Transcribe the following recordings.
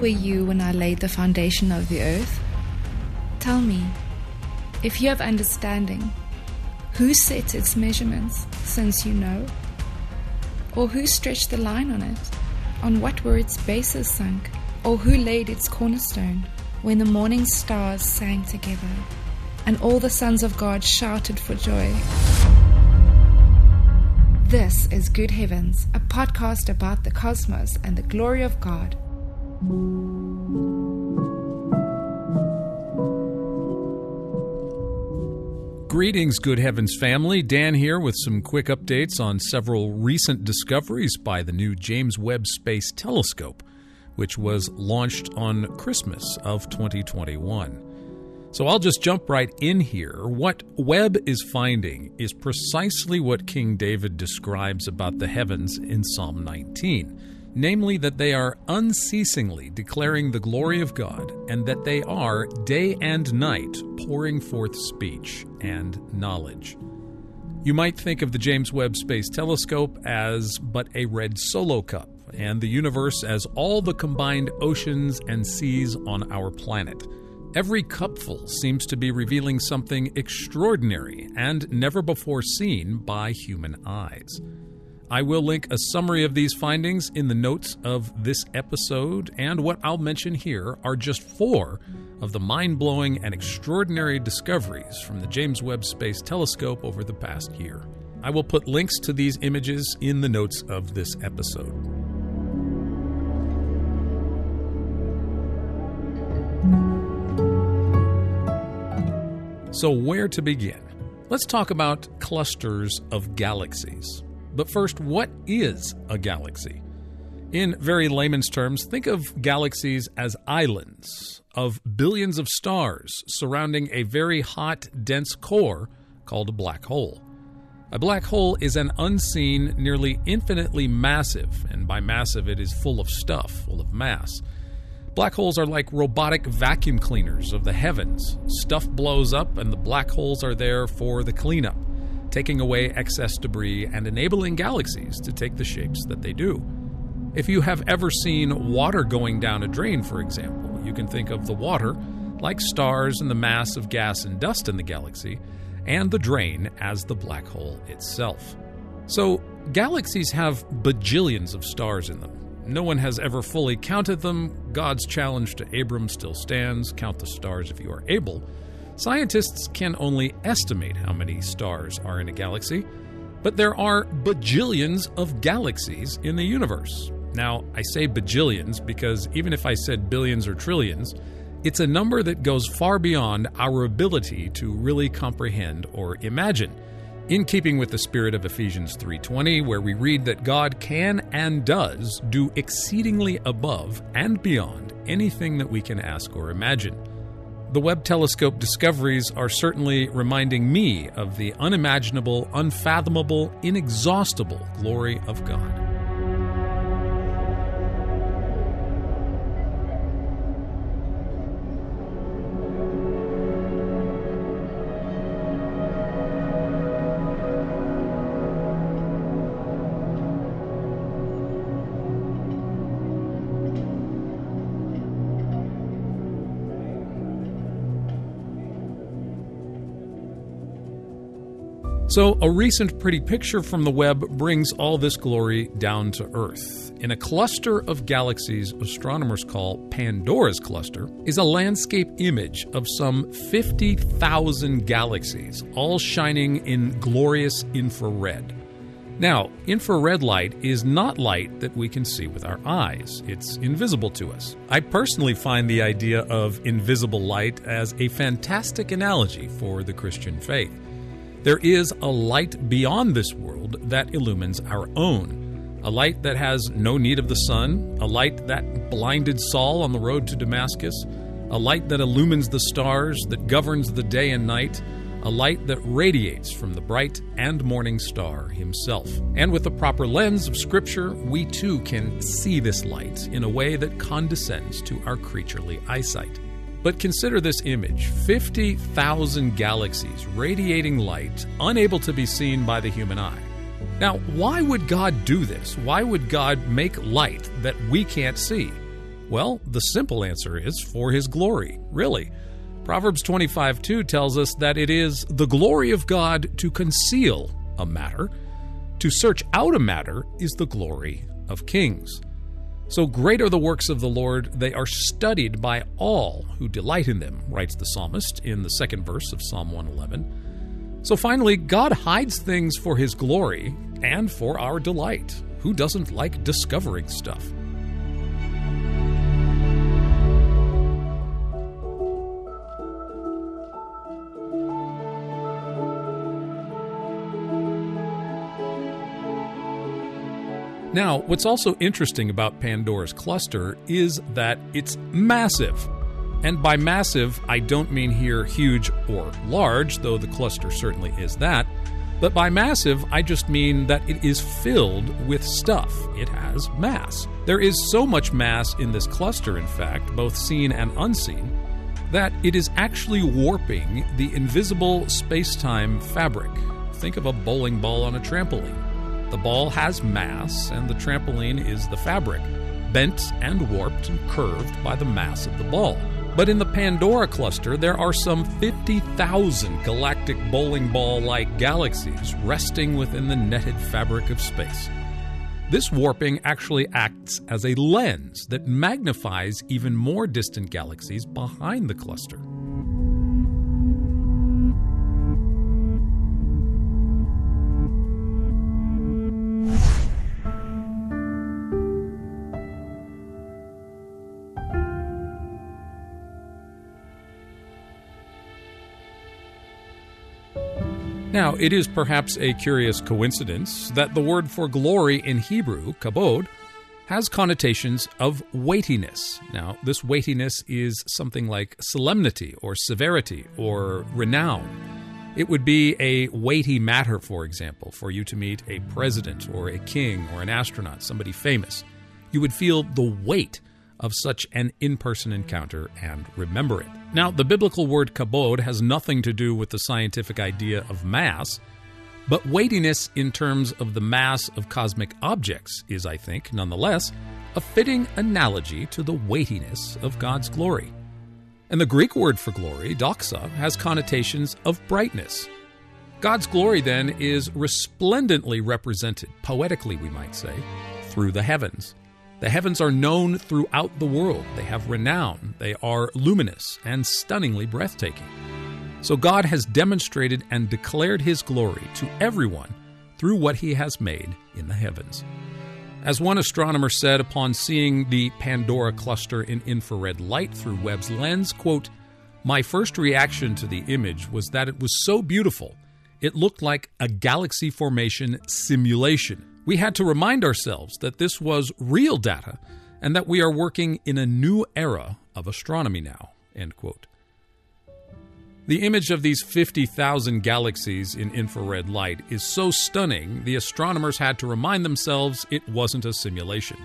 Were you when I laid the foundation of the earth? Tell me, if you have understanding, who set its measurements, since you know? Or who stretched the line on it? On what were its bases sunk? Or who laid its cornerstone when the morning stars sang together and all the sons of God shouted for joy? This is Good Heavens, a podcast about the cosmos and the glory of God. Greetings, Good Heavens family. Dan here with some quick updates on several recent discoveries by the new James Webb Space Telescope, which was launched on Christmas of 2021. So I'll just jump right in here. What Webb is finding is precisely what King David describes about the heavens in Psalm 19 namely that they are unceasingly declaring the glory of God, and that they are day and night pouring forth speech and knowledge. You might think of the James Webb Space Telescope as but a red solo cup, and the universe as all the combined oceans and seas on our planet. Every cupful seems to be revealing something extraordinary and never before seen by human eyes. I will link a summary of these findings in the notes of this episode, and what I'll mention here are just four of the mind blowing and extraordinary discoveries from the James Webb Space Telescope over the past year. I will put links to these images in the notes of this episode. So, where to begin? Let's talk about clusters of galaxies. But first, what is a galaxy? In very layman's terms, think of galaxies as islands of billions of stars surrounding a very hot, dense core called a black hole. A black hole is an unseen, nearly infinitely massive, and by massive it is full of stuff, full of mass. Black holes are like robotic vacuum cleaners of the heavens. Stuff blows up, and the black holes are there for the cleanup taking away excess debris and enabling galaxies to take the shapes that they do. If you have ever seen water going down a drain, for example, you can think of the water like stars and the mass of gas and dust in the galaxy, and the drain as the black hole itself. So, galaxies have bajillions of stars in them. No one has ever fully counted them. God's challenge to Abram still stands count the stars if you are able. Scientists can only estimate how many stars are in a galaxy, but there are bajillions of galaxies in the universe. Now, I say bajillions because even if I said billions or trillions, it's a number that goes far beyond our ability to really comprehend or imagine. In keeping with the spirit of Ephesians 3:20, where we read that God can and does do exceedingly above and beyond anything that we can ask or imagine. The Webb telescope discoveries are certainly reminding me of the unimaginable, unfathomable, inexhaustible glory of God. So, a recent pretty picture from the Webb brings all this glory down to Earth. In a cluster of galaxies astronomers call Pandora's Cluster, is a landscape image of some 50,000 galaxies, all shining in glorious infrared. Now, infrared light is not light that we can see with our eyes. It's invisible to us. I personally find the idea of invisible light as a fantastic analogy for the Christian faith. There is a light beyond this world that illumines our own. A light that has no need of the sun, a light that blinded Saul on the road to Damascus, a light that illumines the stars, that governs the day and night, a light that radiates from the bright and morning star himself. And with the proper lens of Scripture, we too can see this light in a way that condescends to our creaturely eyesight. But consider this image 50,000 galaxies radiating light, unable to be seen by the human eye. Now, why would God do this? Why would God make light that we can't see? Well, the simple answer is for his glory, really. Proverbs 25 2 tells us that it is the glory of God to conceal a matter. To search out a matter is the glory of kings. So great are the works of the Lord, they are studied by all who delight in them, writes the psalmist in the second verse of Psalm 111. So finally, God hides things for his glory and for our delight. Who doesn't like discovering stuff? Now, what's also interesting about Pandora's cluster is that it's massive. And by massive, I don't mean here huge or large, though the cluster certainly is that. But by massive, I just mean that it is filled with stuff. It has mass. There is so much mass in this cluster, in fact, both seen and unseen, that it is actually warping the invisible space time fabric. Think of a bowling ball on a trampoline. The ball has mass, and the trampoline is the fabric, bent and warped and curved by the mass of the ball. But in the Pandora cluster, there are some 50,000 galactic bowling ball like galaxies resting within the netted fabric of space. This warping actually acts as a lens that magnifies even more distant galaxies behind the cluster. Now, it is perhaps a curious coincidence that the word for glory in Hebrew, kabod, has connotations of weightiness. Now, this weightiness is something like solemnity or severity or renown. It would be a weighty matter, for example, for you to meet a president or a king or an astronaut, somebody famous. You would feel the weight of such an in person encounter and remember it. Now, the biblical word kabod has nothing to do with the scientific idea of mass, but weightiness in terms of the mass of cosmic objects is, I think, nonetheless, a fitting analogy to the weightiness of God's glory. And the Greek word for glory, doxa, has connotations of brightness. God's glory, then, is resplendently represented, poetically, we might say, through the heavens. The heavens are known throughout the world. They have renown. They are luminous and stunningly breathtaking. So God has demonstrated and declared his glory to everyone through what he has made in the heavens. As one astronomer said upon seeing the Pandora cluster in infrared light through Webb's lens, quote, "My first reaction to the image was that it was so beautiful. It looked like a galaxy formation simulation." We had to remind ourselves that this was real data and that we are working in a new era of astronomy now. End quote. The image of these 50,000 galaxies in infrared light is so stunning, the astronomers had to remind themselves it wasn't a simulation.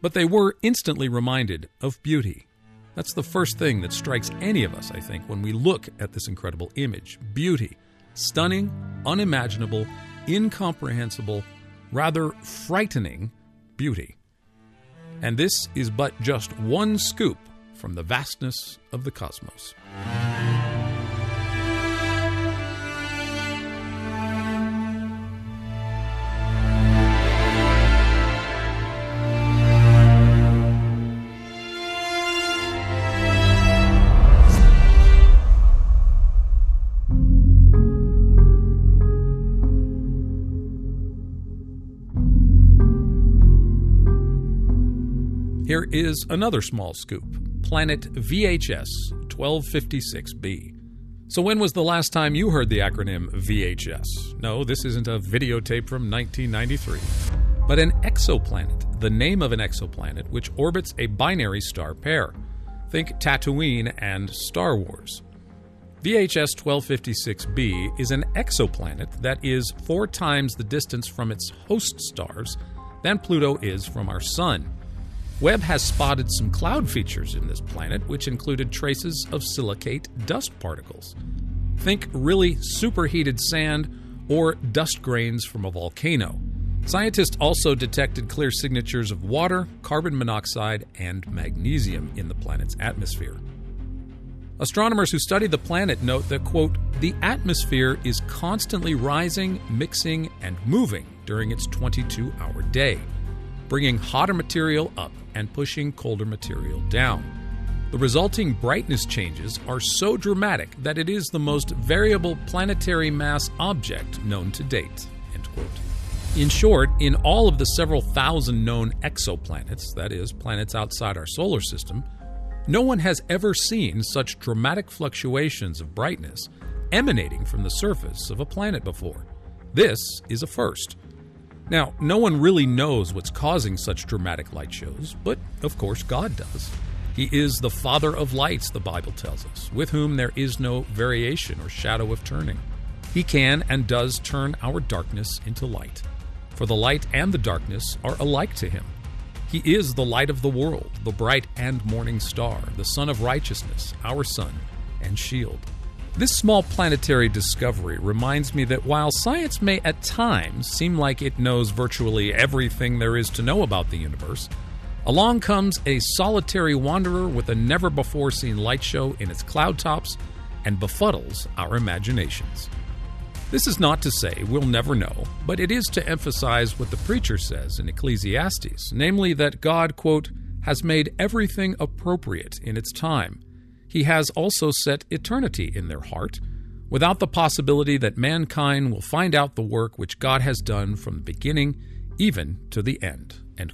But they were instantly reminded of beauty. That's the first thing that strikes any of us, I think, when we look at this incredible image beauty. Stunning, unimaginable, incomprehensible, rather frightening beauty. And this is but just one scoop from the vastness of the cosmos. Here is another small scoop Planet VHS 1256b. So, when was the last time you heard the acronym VHS? No, this isn't a videotape from 1993, but an exoplanet, the name of an exoplanet which orbits a binary star pair. Think Tatooine and Star Wars. VHS 1256b is an exoplanet that is four times the distance from its host stars than Pluto is from our Sun. Webb has spotted some cloud features in this planet, which included traces of silicate dust particles. Think really superheated sand or dust grains from a volcano. Scientists also detected clear signatures of water, carbon monoxide, and magnesium in the planet's atmosphere. Astronomers who study the planet note that, quote, the atmosphere is constantly rising, mixing, and moving during its 22 hour day, bringing hotter material up and pushing colder material down. The resulting brightness changes are so dramatic that it is the most variable planetary mass object known to date. In short, in all of the several thousand known exoplanets, that is, planets outside our solar system, no one has ever seen such dramatic fluctuations of brightness emanating from the surface of a planet before. This is a first. Now, no one really knows what's causing such dramatic light shows, but of course God does. He is the Father of lights, the Bible tells us, with whom there is no variation or shadow of turning. He can and does turn our darkness into light, for the light and the darkness are alike to him. He is the light of the world, the bright and morning star, the Sun of righteousness, our sun and shield. This small planetary discovery reminds me that while science may at times seem like it knows virtually everything there is to know about the universe, along comes a solitary wanderer with a never before seen light show in its cloud tops and befuddles our imaginations. This is not to say we'll never know, but it is to emphasize what the preacher says in Ecclesiastes, namely that God, quote, has made everything appropriate in its time. He has also set eternity in their heart, without the possibility that mankind will find out the work which God has done from the beginning even to the end. End.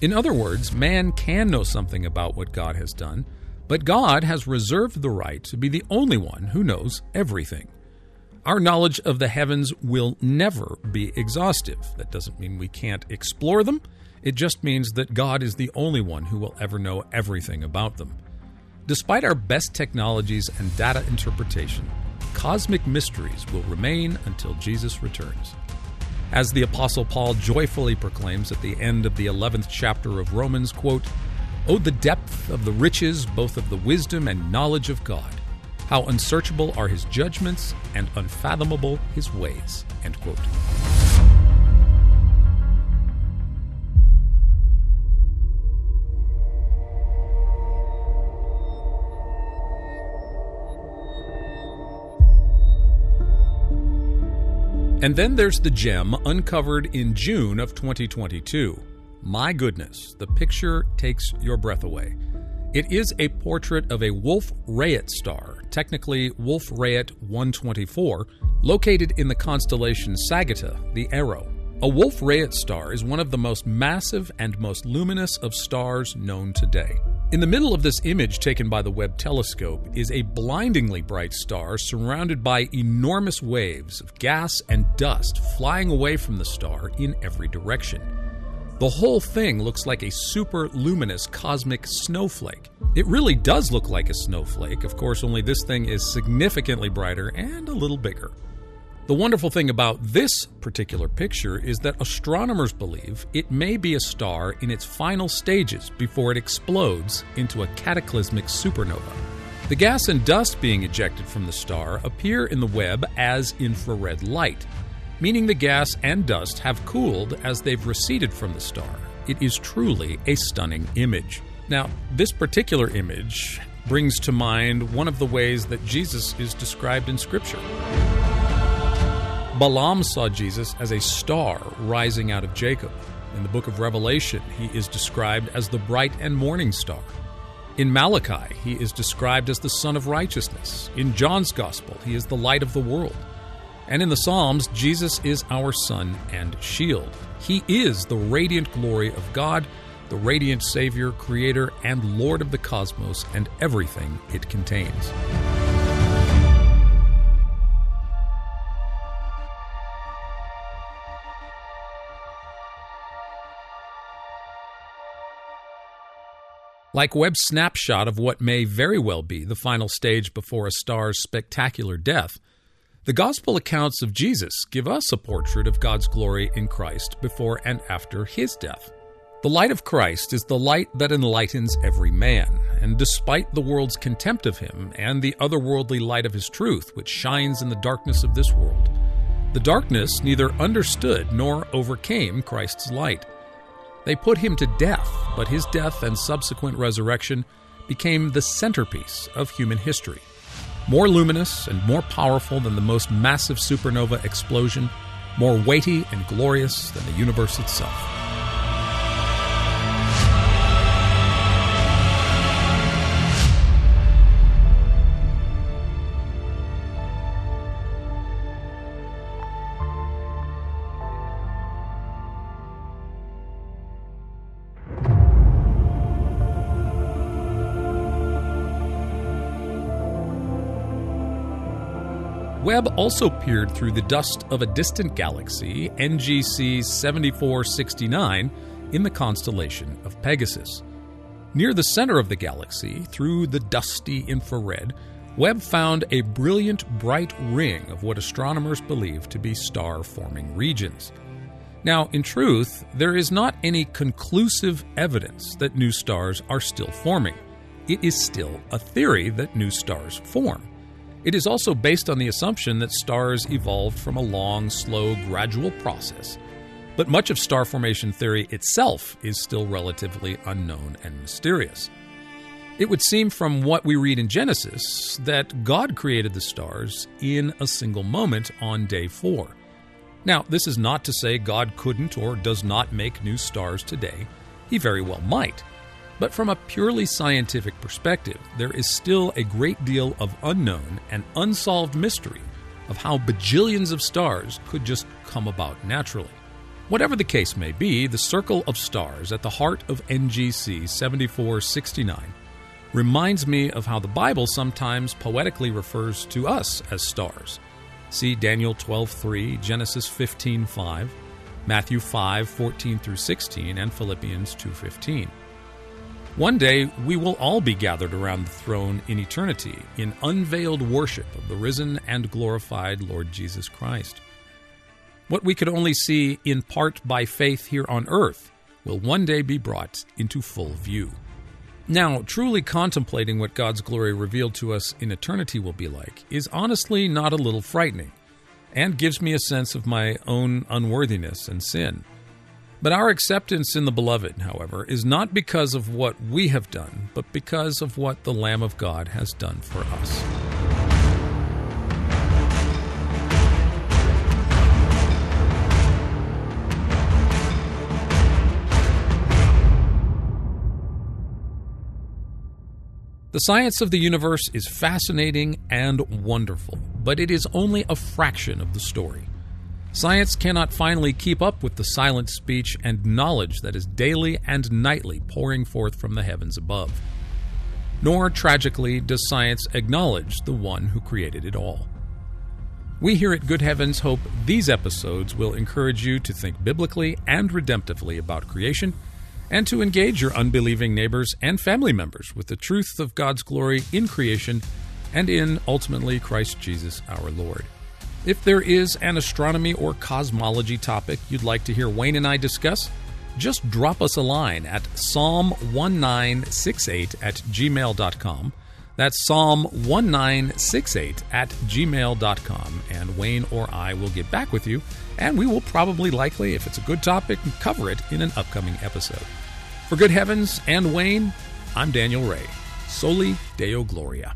In other words, man can know something about what God has done, but God has reserved the right to be the only one who knows everything. Our knowledge of the heavens will never be exhaustive. That doesn't mean we can't explore them. It just means that God is the only one who will ever know everything about them. Despite our best technologies and data interpretation, cosmic mysteries will remain until Jesus returns. As the apostle Paul joyfully proclaims at the end of the 11th chapter of Romans, quote, "Oh the depth of the riches both of the wisdom and knowledge of God." How unsearchable are his judgments and unfathomable his ways. End quote. And then there's the gem uncovered in June of 2022. My goodness, the picture takes your breath away. It is a portrait of a Wolf Rayet star, technically Wolf Rayet 124, located in the constellation Sagitta, the Arrow. A Wolf Rayet star is one of the most massive and most luminous of stars known today. In the middle of this image taken by the Webb telescope is a blindingly bright star surrounded by enormous waves of gas and dust flying away from the star in every direction. The whole thing looks like a super luminous cosmic snowflake. It really does look like a snowflake, of course, only this thing is significantly brighter and a little bigger. The wonderful thing about this particular picture is that astronomers believe it may be a star in its final stages before it explodes into a cataclysmic supernova. The gas and dust being ejected from the star appear in the Webb as infrared light, meaning the gas and dust have cooled as they've receded from the star. It is truly a stunning image. Now, this particular image brings to mind one of the ways that Jesus is described in Scripture. Balaam saw Jesus as a star rising out of Jacob. In the book of Revelation, he is described as the bright and morning star. In Malachi, he is described as the Sun of Righteousness. In John's Gospel, he is the light of the world. And in the Psalms, Jesus is our sun and shield. He is the radiant glory of God, the radiant Savior, Creator, and Lord of the cosmos and everything it contains. Like Webb's snapshot of what may very well be the final stage before a star's spectacular death, the Gospel accounts of Jesus give us a portrait of God's glory in Christ before and after his death. The light of Christ is the light that enlightens every man, and despite the world's contempt of him and the otherworldly light of his truth, which shines in the darkness of this world, The darkness neither understood nor overcame Christ's light. They put him to death, but his death and subsequent resurrection became the centerpiece of human history. More luminous and more powerful than the most massive supernova explosion, more weighty and glorious than the universe itself. Webb also peered through the dust of a distant galaxy, NGC 7469, in the constellation of Pegasus. Near the center of the galaxy, through the dusty infrared, Webb found a brilliant bright ring of what astronomers believe to be star forming regions. Now, in truth, there is not any conclusive evidence that new stars are still forming. It is still a theory that new stars form. It is also based on the assumption that stars evolved from a long, slow, gradual process. But much of star formation theory itself is still relatively unknown and mysterious. It would seem from what we read in Genesis that God created the stars in a single moment on day four. Now, this is not to say God couldn't or does not make new stars today. He very well might. But from a purely scientific perspective, there is still a great deal of unknown and unsolved mystery of how bajillions of stars could just come about naturally. Whatever the case may be, the circle of stars at the heart of NGC 7469 reminds me of how the Bible sometimes poetically refers to us as stars. See Daniel 12:3, Genesis 15:5, Matthew 5:14 through 16, and Philippians 2:15. One day, we will all be gathered around the throne in eternity in unveiled worship of the risen and glorified Lord Jesus Christ. What we could only see in part by faith here on earth will one day be brought into full view. Now, truly contemplating what God's glory revealed to us in eternity will be like is honestly not a little frightening, and gives me a sense of my own unworthiness and sin. But our acceptance in the Beloved, however, is not because of what we have done, but because of what the Lamb of God has done for us. The science of the universe is fascinating and wonderful, but it is only a fraction of the story. Science cannot finally keep up with the silent speech and knowledge that is daily and nightly pouring forth from the heavens above. Nor, tragically, does science acknowledge the one who created it all. We here at Good Heavens hope these episodes will encourage you to think biblically and redemptively about creation and to engage your unbelieving neighbors and family members with the truth of God's glory in creation and in, ultimately, Christ Jesus our Lord. If there is an astronomy or cosmology topic you'd like to hear Wayne and I discuss, just drop us a line at psalm1968 at gmail.com. That's psalm1968 at gmail.com, and Wayne or I will get back with you, and we will probably likely, if it's a good topic, cover it in an upcoming episode. For Good Heavens and Wayne, I'm Daniel Ray. Soli Deo Gloria.